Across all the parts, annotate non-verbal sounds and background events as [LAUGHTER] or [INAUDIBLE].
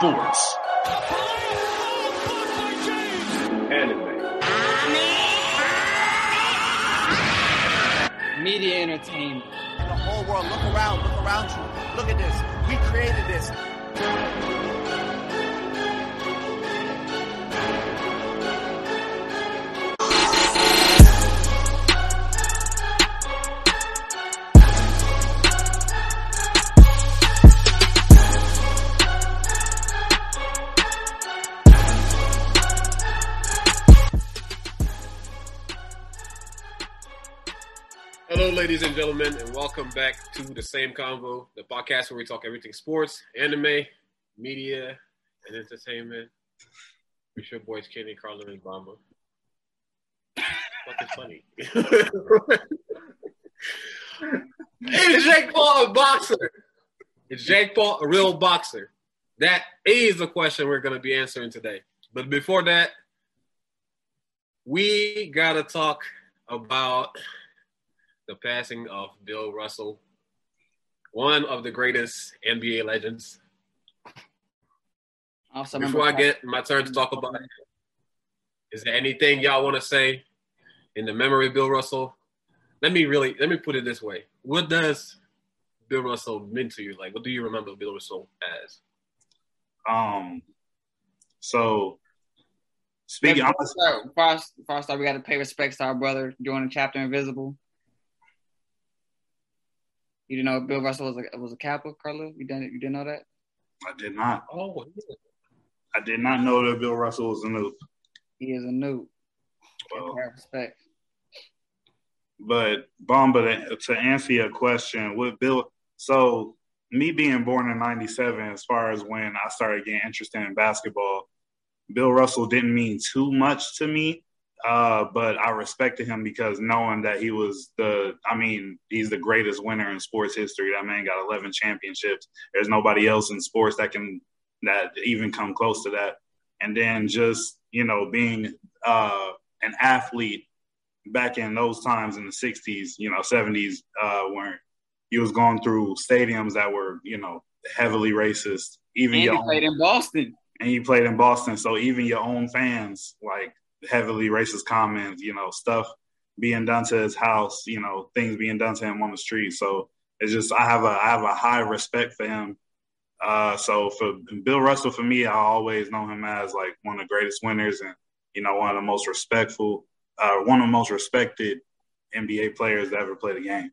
sports, Anime. Media entertainment. the whole world. Look around, look around you. Look at this. We created this. Ladies and gentlemen, and welcome back to the same convo, the podcast where we talk everything sports, anime, media, and entertainment. It's your boys Kenny, Carlin, and Bamba. Fucking funny. [LAUGHS] it's Jake Paul, a boxer. Is Jake Paul a real boxer? That is the question we're going to be answering today. But before that, we got to talk about the passing of Bill Russell, one of the greatest NBA legends. Also, Before I get my turn to talk about it, is there anything y'all want to say in the memory of Bill Russell? Let me really let me put it this way: What does Bill Russell mean to you? Like, what do you remember Bill Russell as? Um, so speaking, I'm Before I start- before I- before I start, we got to pay respects to our brother during the chapter Invisible. You didn't know Bill Russell was a was a Kappa, Carla? You didn't you didn't know that? I did not, Oh, I did not know that Bill Russell was a Nupe. He is a Nupe. Well, Pay respect. but Bomba, to, to answer your question, with Bill, so me being born in '97, as far as when I started getting interested in basketball, Bill Russell didn't mean too much to me. Uh, but I respected him because knowing that he was the, I mean, he's the greatest winner in sports history. That man got 11 championships. There's nobody else in sports that can, that even come close to that. And then just, you know, being uh, an athlete back in those times in the 60s, you know, 70s, uh, when you was going through stadiums that were, you know, heavily racist. Even And he own- played in Boston. and he played in Boston, so even your own fans like heavily racist comments, you know, stuff being done to his house, you know, things being done to him on the street. So it's just I have a I have a high respect for him. Uh, so for Bill Russell, for me, I always know him as like one of the greatest winners and you know one of the most respectful, uh, one of the most respected NBA players to ever play the game.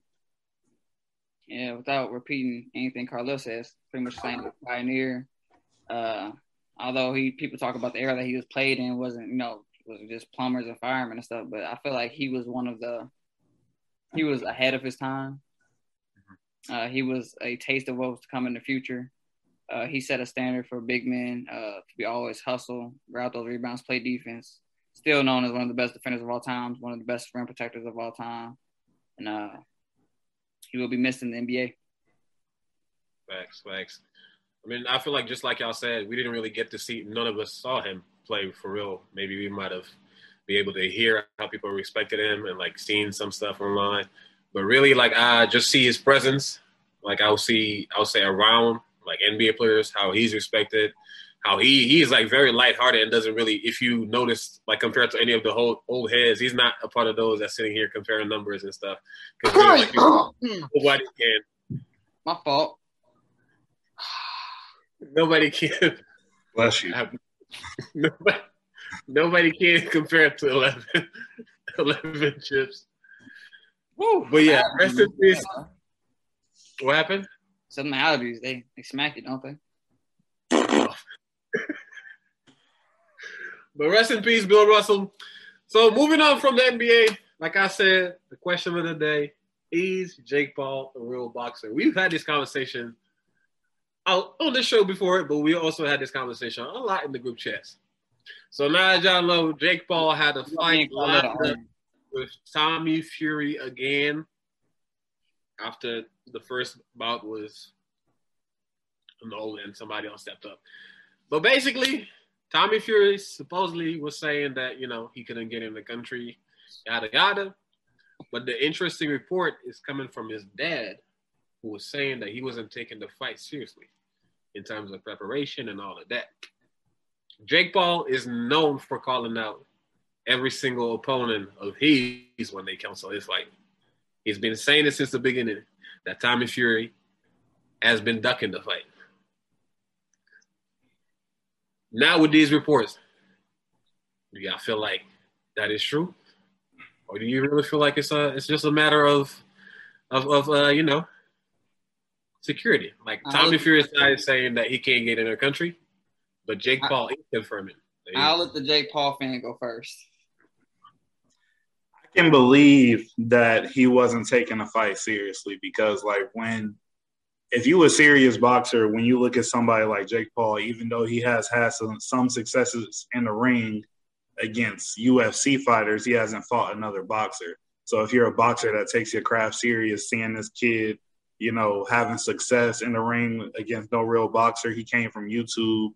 Yeah, without repeating anything Carlos says, pretty much saying pioneer. Uh, although he people talk about the era that he was played in wasn't, you know, was just plumbers and firemen and stuff, but I feel like he was one of the he was ahead of his time. Uh, he was a taste of what was to come in the future. Uh, he set a standard for big men uh, to be always hustle, grab those rebounds, play defense. Still known as one of the best defenders of all times, one of the best rim protectors of all time, and uh, he will be missed in the NBA. Facts, facts. I mean, I feel like just like y'all said, we didn't really get to see. None of us saw him play for real. Maybe we might have be able to hear how people respected him and like seen some stuff online. But really, like I just see his presence. Like I'll see, I'll say around like NBA players, how he's respected, how he he's like very lighthearted and doesn't really. If you notice, like compared to any of the whole old heads, he's not a part of those that's sitting here comparing numbers and stuff. Because really, like, nobody can. My fault. Nobody can. Bless you. [LAUGHS] nobody, nobody can compare it to 11, [LAUGHS] 11 chips. Woo. But yeah, rest in peace. What happened? Some allergies, they they smack you, don't they? [LAUGHS] But rest in peace, Bill Russell. So moving on from the NBA, like I said, the question of the day is Jake Paul a real boxer? We've had this conversation on this show before, but we also had this conversation a lot in the group chats. So now as y'all know, Jake Paul had a fight with Tommy Fury again after the first bout was annulled and somebody else stepped up. But basically, Tommy Fury supposedly was saying that, you know, he couldn't get in the country, yada yada. But the interesting report is coming from his dad, who was saying that he wasn't taking the fight seriously. In terms of preparation and all of that. Jake Paul is known for calling out every single opponent of his when they cancel his fight. He's been saying it since the beginning that Tommy Fury has been ducking the fight. Now with these reports, do y'all feel like that is true, or do you really feel like it's a it's just a matter of of of uh, you know security? Like Tommy Fury is saying that he can't get in the country, but Jake Paul is confirming. I'll let the Jake Paul fan go first. I can believe that he wasn't taking the fight seriously because, like, when if you a serious boxer, when you look at somebody like Jake Paul, even though he has had some, some successes in the ring against UFC fighters, he hasn't fought another boxer. So if you're a boxer that takes your craft serious, seeing this kid, you know, having success in the ring against no real boxer, he came from YouTube,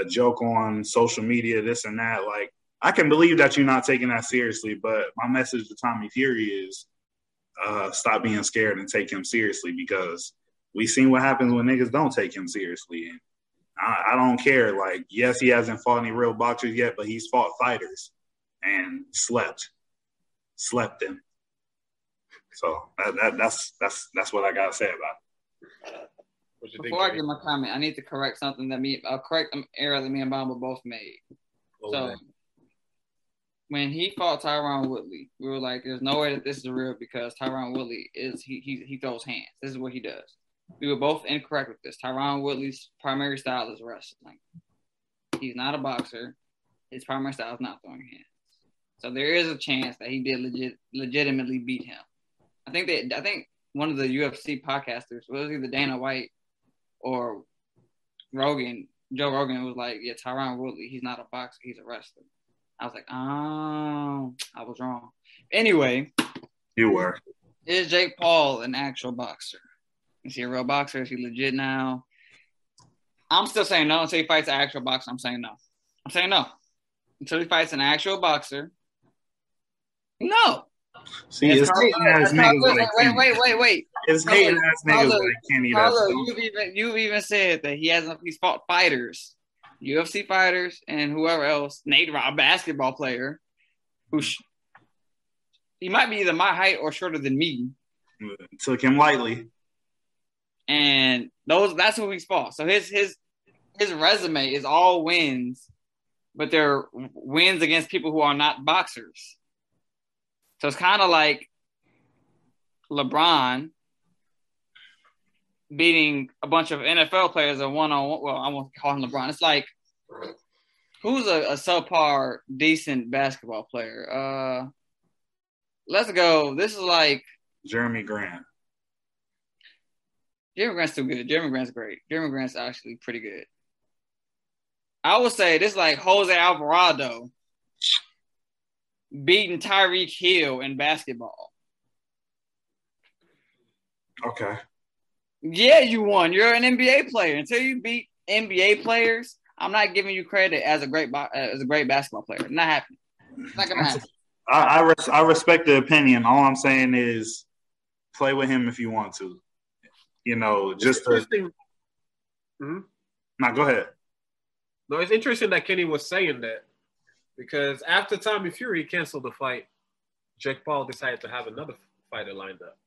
a joke on social media, this and that. Like, I can believe that you're not taking that seriously, but my message to Tommy Fury is uh, stop being scared and take him seriously because – we seen what happens when niggas don't take him seriously. And I, I, don't care. Like, yes, he hasn't fought any real boxers yet, but he's fought fighters and slept, slept them. So that, that, that's that's that's what I gotta say about it. Before I give my comment, I need to correct something that me I'll correct an error that me and Bomba both made. So when he fought Tyron Woodley, we were like, "There's no way that this is real because Tyron Woodley is he he he throws hands. This is what he does." we were both incorrect with this. Tyron Woodley's primary style is wrestling. He's not a boxer. His primary style is not throwing hands. So there is a chance that he did legit, legitimately beat him. I think that I think one of the UFC podcasters was either Dana White or Rogan. Joe Rogan was like, "Yeah, Tyron Woodley. He's not a boxer. He's a wrestler." I was like, "Oh, I was wrong." Anyway, you were. Is Jake Paul an actual boxer? Is he a real boxer? Is he legit now? I'm still saying no until he fights an actual boxer. I'm saying no. I'm saying no until he fights an actual boxer. No. See, it's hating ass niggas like wait, wait, wait, wait. It's hating ass niggas like Kenny. You've even you've even said that he hasn't. He's fought fighters, UFC fighters, and whoever else. Nate Robb, basketball player, who sh- he might be either my height or shorter than me. Took him lightly and those that's who he's fought. So his his his resume is all wins, but they're wins against people who are not boxers. So it's kind of like LeBron beating a bunch of NFL players a one on one. Well, I won't call him LeBron. It's like who's a, a subpar decent basketball player? Uh, let's go. This is like Jerami Grant. Jerami Grant's still good. Jerami Grant's great. Jerami Grant's actually pretty good. I would say this is like Jose Alvarado beating Tyreek Hill in basketball. Okay. Yeah, you won. You're an NBA player. Until you beat NBA players, I'm not giving you credit as a great as a great basketball player. Not happening. not gonna happen. I I, res- I respect the opinion. All I'm saying is play with him if you want to you know, just to, mm-hmm. now go ahead. No, it's interesting that Kenny was saying that because after Tommy Fury canceled the fight, Jake Paul decided to have another fighter lined up.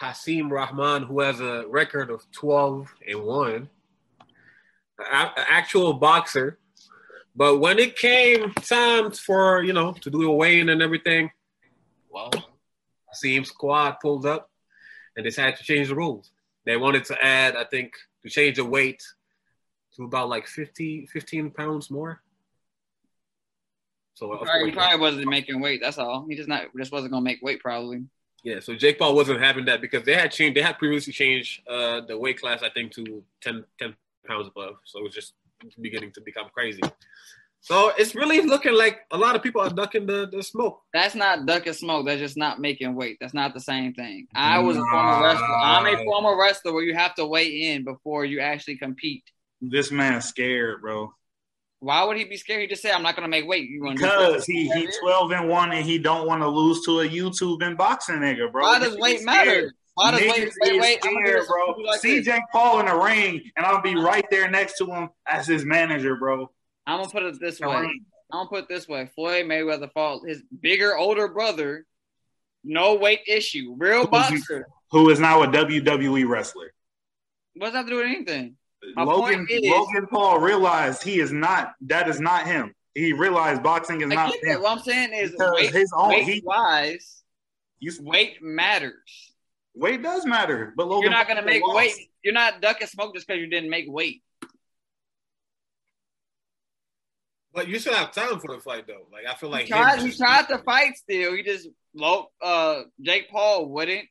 Hasim Rahman, who has a record of 12 and 1, an actual boxer. But when it came time for, you know, to do a weigh-in and everything, well, Hasim's squad pulled up and decided to change the rules. They wanted to add, I think, to change the weight to about like 50, 15 pounds more. So probably, he probably wasn't making weight. That's all. He just not just wasn't gonna make weight probably. Yeah. So Jake Paul wasn't having that because they had changed. They had previously changed uh, the weight class, I think, to 10, 10 pounds above. So it was just beginning to become crazy. So it's really looking like a lot of people are ducking the, the smoke. That's not ducking smoke. That's just not making weight. That's not the same thing. I was a former wrestler. I'm a former wrestler where you have to weigh in before you actually compete. This man's scared, bro. Why would he be scared? He just said, "I'm not going to make weight." You because he he 12 and one and he don't want to lose to a YouTube and boxing nigga, bro. Why does weight matter? Why does Niggas wait, wait, wait? I'm gonna do scared, bro. like See. Jake Paul in the ring, and I'll be right there next to him as his manager, bro. I'm gonna put it this way. I'm gonna put it this way. Floyd Mayweather fought his bigger, older brother. No weight issue. Real boxer. Who is now a WWE wrestler? What does that have to do with anything? My Logan is- Logan Paul realized he is not. That is not him. He realized boxing is I not him. What I'm saying is weight, his own weight he, wise, you, weight matters. weight does matter, but Logan You're not gonna make lost. weight. You're not ducking smoke just because you didn't make weight. But you still have time for the fight though. Like I feel like he tried, he tried to fight still. He just low uh Jake Paul wouldn't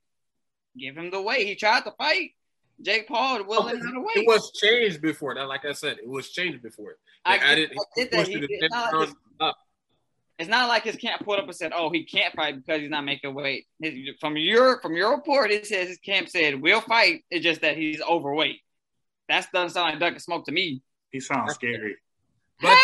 give him the weight. He tried to fight. Jake Paul wouldn't let him have It was changed before that. Like I said, it was changed before. I, They added- I get he that. pushed He, it to it's, 10 not like his, up. it's not like his camp pulled up and said, "Oh, he can't fight because he's not making weight." His, from your from your report, it says his camp said, "We'll fight." It's just that he's overweight. That doesn't sound like duck and smoke to me. He sounds scary. But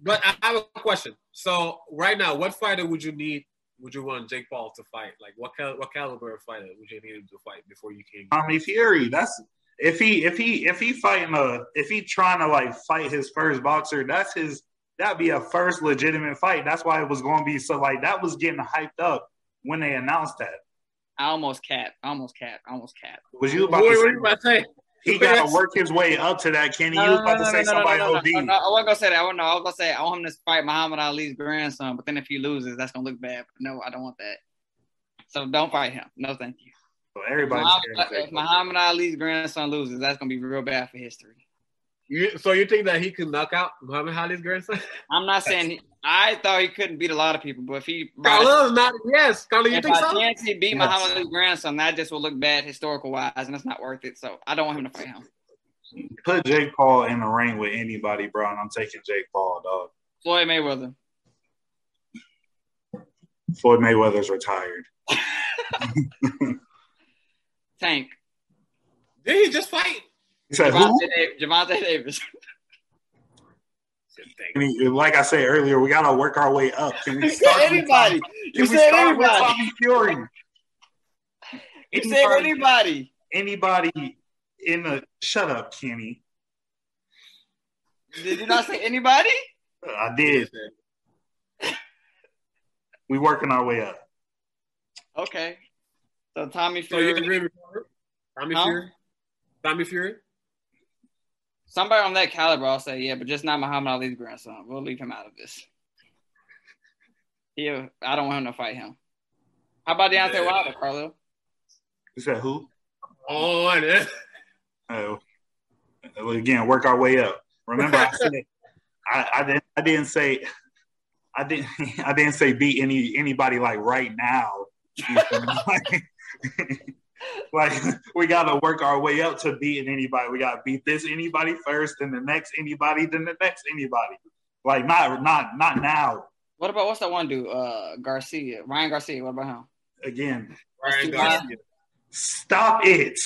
but I have a question. So right now, what fighter would you need? Would you want Jake Paul to fight? Like what cal- what caliber of fighter would you need him to fight before you can? Tommy Fury. That's if he if he if he fighting a if he trying to like fight his first boxer. That's his. That'd be a first legitimate fight. That's why it was going to be so like that was getting hyped up when they announced that. I almost cap. I almost cap. I almost cap. Was you What about were to say? you about to say? He got to work his way up to that, Kenny. You was about to say somebody no, no, OD. no, no, I wasn't gonna say that. I wasn't, I was gonna say I want him to fight Muhammad Ali's grandson, but then if he loses, that's gonna look bad. But no, I don't want that. So don't fight him. No, thank you. So everybody's Muhammad, if Muhammad Ali's grandson loses, that's gonna be real bad for history. You, so you think that he could knock out Muhammad Ali's grandson? I'm not saying he, I thought he couldn't beat a lot of people, but if he Carlos, not yes. Carlos, you think by so? chance he beat Yes. Muhammad Ali's grandson, that just will look bad historical wise, and it's not worth it. So I don't want him to fight him. Put Jake Paul in the ring with anybody, bro, and I'm taking Jake Paul, dog. Floyd Mayweather. Floyd Mayweather's retired. [LAUGHS] Tank. Did he just fight? He Gervonta, Gervonta Davis. I mean, like I said earlier, we gotta work our way up. Can we You start said anybody. Tommy- You said start with anybody. Tommy Fury? You said anybody. Anybody in the shut up, Kenny. Did you not say anybody? Uh, I did. We working our way up. Okay. So Tommy So you Fury. agree with Tommy Huh? Fury? Tommy Fury? Somebody on that caliber, I'll say yeah, but just not Muhammad Ali's grandson. We'll leave him out of this. Yeah, I don't want him to fight him. How about Deontay Yeah. Wilder, Carlo? You said who? Oh, and Oh, again, work our way up. Remember, I said I, I didn't. I didn't say. I didn't. [LAUGHS] I didn't say beat any anybody like right now. [LAUGHS] [LAUGHS] You feel me? like, like, [LAUGHS] we gotta work our way up to beating anybody. We gotta beat this anybody first, then the next anybody, then the next anybody. Like not not not now. What about what's that one dude? Uh, Garcia, Ryan Garcia. What about him? Again, Ryan Garcia. stop it.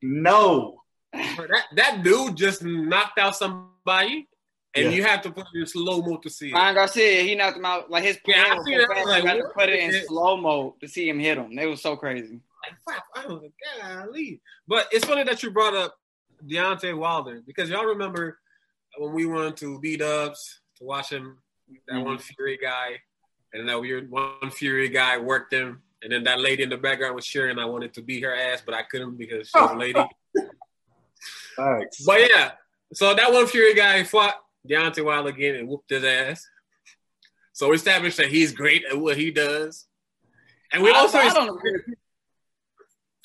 No. That, that dude just knocked out somebody, and Yeah. you have to put it in slow mo to see it. Ryan Garcia, he knocked him out. Like his Yeah, I plan see so that. fast, Like, you had to put it in slow mo to see him hit him. It was so crazy. Like, fuck, I don't know, golly. But it's funny that you brought up Deontay Wilder because y'all remember when we went to B Dubs to watch him, that Mhm. one Fury guy, and that weird one Fury guy worked him, and then that lady in the background was cheering. I wanted to beat her ass, but I couldn't because she was a lady. [LAUGHS] Thanks. But yeah, so that one Fury guy fought Deontay Wilder again and whooped his ass. So we established that he's great at what he does. And we I- also I don't agree with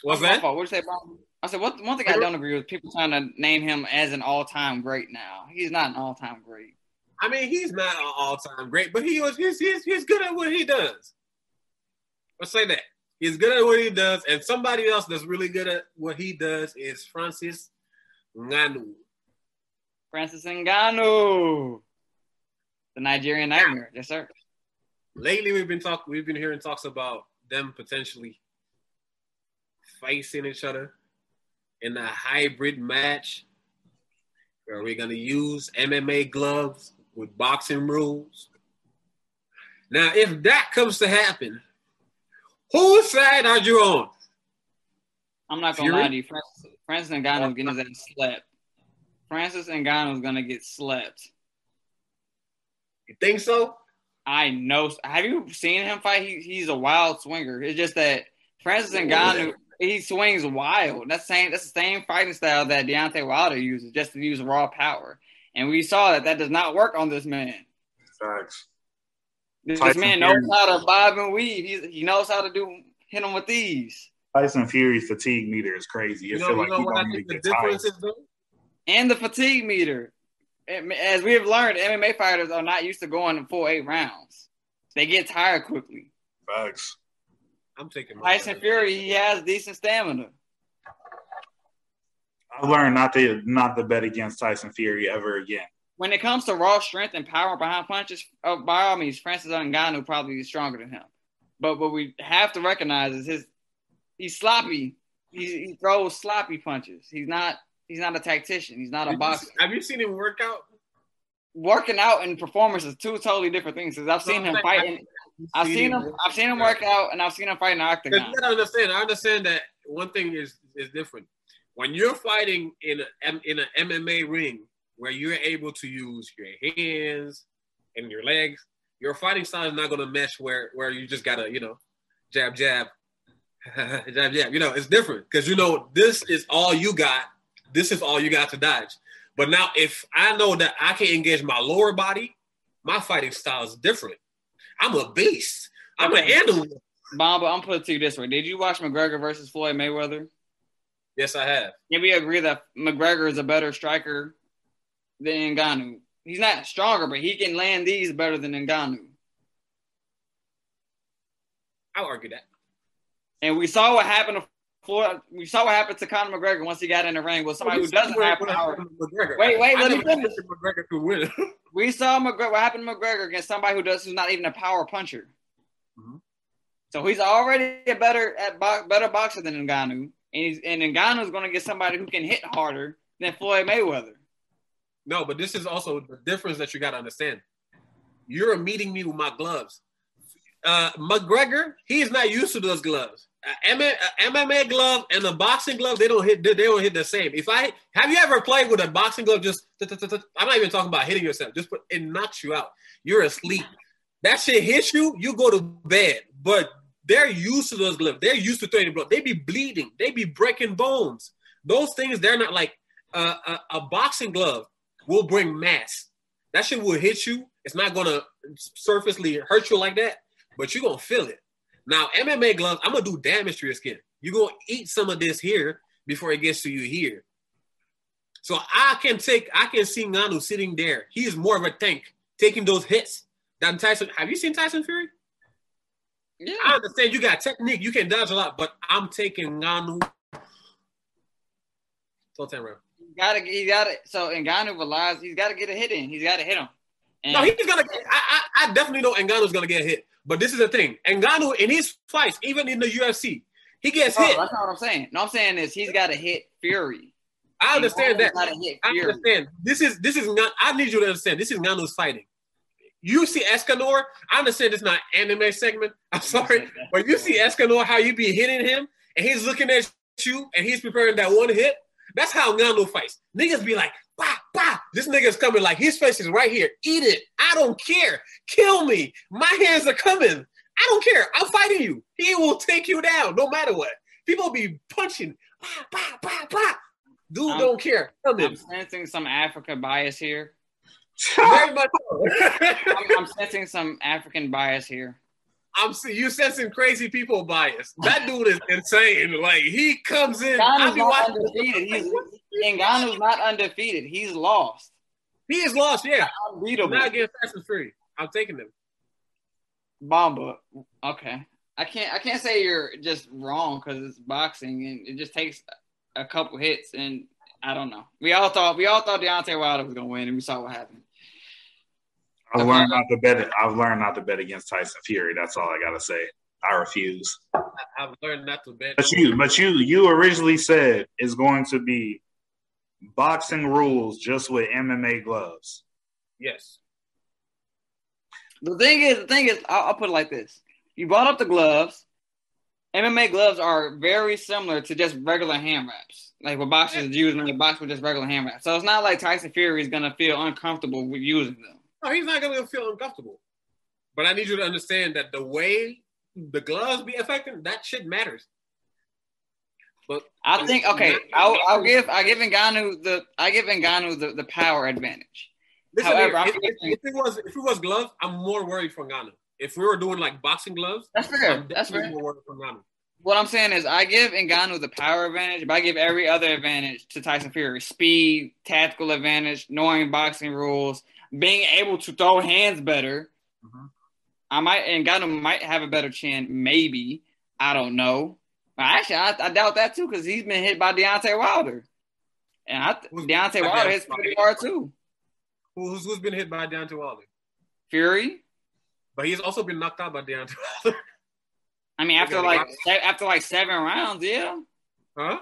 what's that? What'd you say, Brian? I said what, one thing I don't agree with people trying to name him as an all-time great. Now he's not an all-time great. I mean, he's not an all-time great, but he was he's, he's he's good at what he does. Let's say that. He's good at what he does, and somebody else that's really good at what he does is Francis Ngannou. Francis Ngannou, the Nigerian Nightmare. Yes, sir. Lately, we've been talk we've been hearing talks about them potentially facing each other in a hybrid match where we're gonna use MMA gloves with boxing rules. Now, if that comes to happen, whose side are you on? I'm not gonna Fury? lie to you. Francis, Francis Ngannou's getting his ass slept. Francis Ngannou's getting his ass slept. Francis Ngannou's gonna get slapped. You think so? I know. Have you seen him fight? He, he's a wild swinger. It's just that Francis oh, Ngannou, he swings wild. That's same. That's the same fighting style that Deontay Wilder uses, just to use raw power. And we saw that that does not work on this man. Facts. This Tyson man knows Fury. how to bob and weave. He's, he knows how to do hit him with these. Tyson Fury fatigue meter is crazy. It You know, feel you like know he what I don't even think the get tired. difference is though? And the fatigue meter. As we have learned, MMA fighters are not used to going full eight rounds. They get tired quickly. Facts. I'm taking my Tyson Fury, he has decent stamina. I've learned not to not to bet against Tyson Fury ever again. when it comes to raw strength and power behind punches, uh, by all means, Francis Ngannou probably is stronger than him. But what we have to recognize is his he's sloppy. He, he throws sloppy punches. He's not he's not a tactician. He's not a Have boxer. seen- Have you seen him work out? Working out and performance is two totally different things. Because I've seen him fighting. I've seen him. I've seen him work out, and I've seen him fight in the octagon. you gotta understand. I understand that one thing is is different. When you're fighting in a in an MMA ring where you're able to use your hands and your legs, your fighting style is not gonna mesh where where you just gotta you know jab jab [LAUGHS] jab jab. You know it's different because you know this is all you got. This is all you got to dodge. But now if I know that I can engage my lower body, my fighting style is different. I'm a beast. I'm an animal. Bomba, I'm put it to you this way: Did you watch McGregor versus Floyd Mayweather? Yes, I have. Can we agree that McGregor is a better striker than Ngannou? He's not stronger, but he can land these better than Ngannou. I'll argue that. And we saw what happened to Floyd. We saw what happened to Conor McGregor once he got in the ring with somebody who doesn't have power. Wait, wait, I let me finish. McGregor to win. [LAUGHS] We saw McGregor. What happened to McGregor against somebody who does who's not even a power puncher. Mhm. So he's already a better at bo- better boxer than Ngannou, and he's and Ngannou's going to get somebody who can hit harder than Floyd Mayweather. no, but this is also the difference that you got to understand. You're meeting me with my gloves. Uh, McGregor, he's not used to those gloves. Uh, uh, a MMA, a MMA glove and a boxing glove, they don't hit. They don't hit the same. If I have you ever played with a boxing glove, just I'm not even talking about hitting yourself. Just put it knocks you out. You're asleep. That shit hits you, you go to bed. But they're used to those gloves. They're used to throwing blood. They be bleeding. They be breaking bones. Those things, they're not like uh, a, a boxing glove will bring mass. That shit will hit you. It's not gonna surfacely hurt you like that, but you're gonna feel it. Now, MMA gloves, I'm gonna do damage to your skin. You're gonna eat some of this here before it gets to you here. So I can take, I can see Ngannou sitting there. He is more of a tank, taking those hits than Tyson. Have you seen Tyson Fury? Yeah, I understand you got technique, you can dodge a lot, but I'm taking Ngannou. Tell Tamara. he got to he got to. So Ngannou relies. He's got to get a hit in. He's got to hit him. And No, he's gonna. Get, I, I I definitely know Ngannou's gonna get hit. But this is the thing: Ngannou in his fights, even in the UFC, he gets Oh, hit. that's not what I'm saying. No, I'm saying is he's got to hit Fury. I understand that. I understand. This is this is not. I need you to understand. This is Ngannou's fighting. You see Escanor. I understand it's not anime segment. [LAUGHS] I'm sorry, but you see Escanor how you be hitting him, and he's looking at you, and he's preparing that one hit. That's how Ngannou fights. Niggas be like, bah, bah. This nigga's coming like his face is right here. Eat it. I don't care. Kill me. My hands are coming. I don't care. I'm fighting you. He will take you down no matter what. People be punching. Bah, bah, bah, bah. Dude don't care. Come I'm in. sensing some Africa bias here. Very much. [LAUGHS] I'm, I'm sensing some African bias here. I'm see you sensing crazy people bias. That dude is insane. Like he comes in. Ngannou's not undefeated. He's Ngannou's not undefeated. He's lost. He is lost. Yeah, Unbeatable. not against Tyson Fury. I'm taking him. Bomba. Okay. I can't I can't say you're just wrong because it's boxing and it just takes a couple hits and I don't know. We all thought we all thought Deontay Wilder was gonna win and we saw what happened. I've learned not to bet. I've learned not to bet against Tyson Fury. That's all I gotta say. I refuse. I, I've learned not to bet. But you, but you, you originally said it's going to be boxing rules just with MMA gloves. Yes. The thing is, the thing is, I'll, I'll put it like this: you brought up the gloves, MMA gloves are very similar to just regular hand wraps. Like what boxers use when they box with just regular hand wraps. So it's not like Tyson Fury is gonna feel uncomfortable with using them. No, he's not gonna feel uncomfortable. But I need you to understand that the way the gloves be affecting, that shit matters. But I think okay, I'll, I'll give I give Ngannou the I give Ngannou the, the power advantage. Listen However, if, if, if it was if it was gloves, I'm more worried for Ngannou. If we were doing like boxing gloves, That's fair. I'm That's fair. more worried for Ngannou. What I'm saying is I give Ngannou the power advantage, but I give every other advantage to Tyson Fury. Speed, tactical advantage, knowing boxing rules, being able to throw hands better. Mhm. I might and Ngannou might have a better chance, maybe. I don't know. Actually, I, I doubt that too because he's been hit by Deontay Wilder, and I Deontay Wilder hits pretty hard too. Who's who's been hit by Deontay Wilder? Fury. But he's also been knocked out by Deontay Wilder. I mean, after like after like seven rounds, yeah. huh?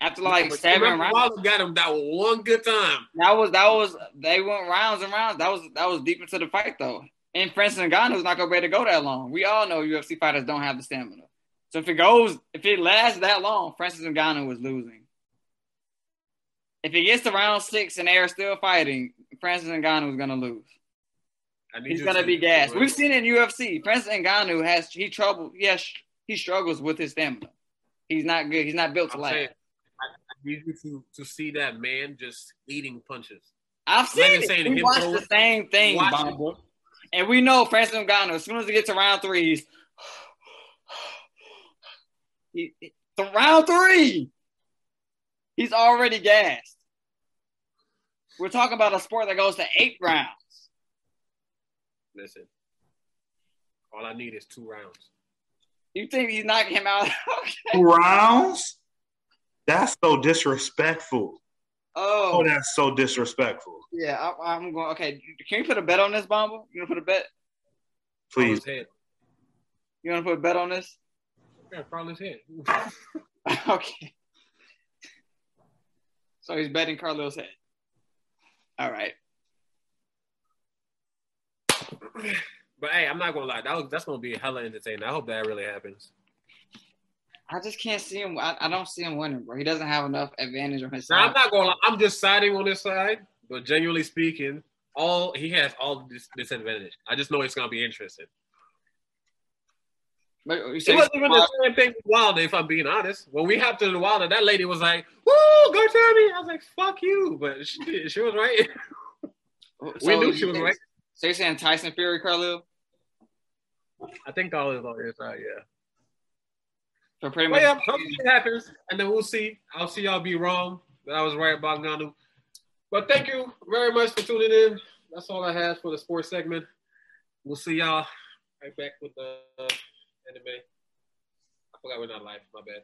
After like seven remember, rounds. Got him that one good time. That was that was they went rounds and rounds. That was that was deep into the fight though. And Francis Ngannou's not gonna be able to go that long. We all know UFC fighters don't have the stamina. So if it goes, if it lasts that long, Francis Ngannou is losing. If it gets to round six and they're still fighting, Francis Ngannou is gonna lose. He's gonna be gassed. We've seen it in UFC. Francis Ngannou has he trouble. Yes, he struggles with his stamina. He's not good. He's not built to I'm last. saying, I, I need you to, to see that man just eating punches. I've seen even it. saying We watched the same thing, Watch. Bumble. And we know Francis Ngannou, as soon as he gets to round three, he's [SIGHS] he, he- round three. He's already gassed. We're talking about a sport that goes to eight rounds. Listen, all I need is two rounds. You think he's knocking him out? [LAUGHS] Two rounds? That's so disrespectful. Oh, oh, that's so disrespectful. yeah. I, I'm going. Okay, can you put a bet on this, Bumble? You gonna put a bet? Please. Carlos head. You gonna put a bet on this? Yeah, Carlos head. [LAUGHS] okay. So he's betting Carlos head. All right. But hey, I'm not gonna lie. That was, that's gonna be hella entertaining. I hope that really happens. I just can't see him. I, I don't see him winning, bro. He doesn't have enough advantage on his Now side. I'm not gonna lie. I'm just siding on this side, but genuinely speaking, all he has all this disadvantage. I just know it's gonna be interesting. But you It wasn't even the same thing with Wilder, if I'm being honest. When we hopped into Wilder, that lady was like, "Woo, go Tammy!" I was like, "Fuck you," but she, she was right. [LAUGHS] so we knew she was right. So you're saying Tyson Fury, Carlil? I think all is on your side, yeah. So pretty much. yeah, hopefully it happens, and then we'll see. I'll see y'all be wrong that I was right about Ngannou. But thank you very much for tuning in. That's all I have for the sports segment. We'll see y'all right back with the uh, anime. I forgot we're not live. My bad.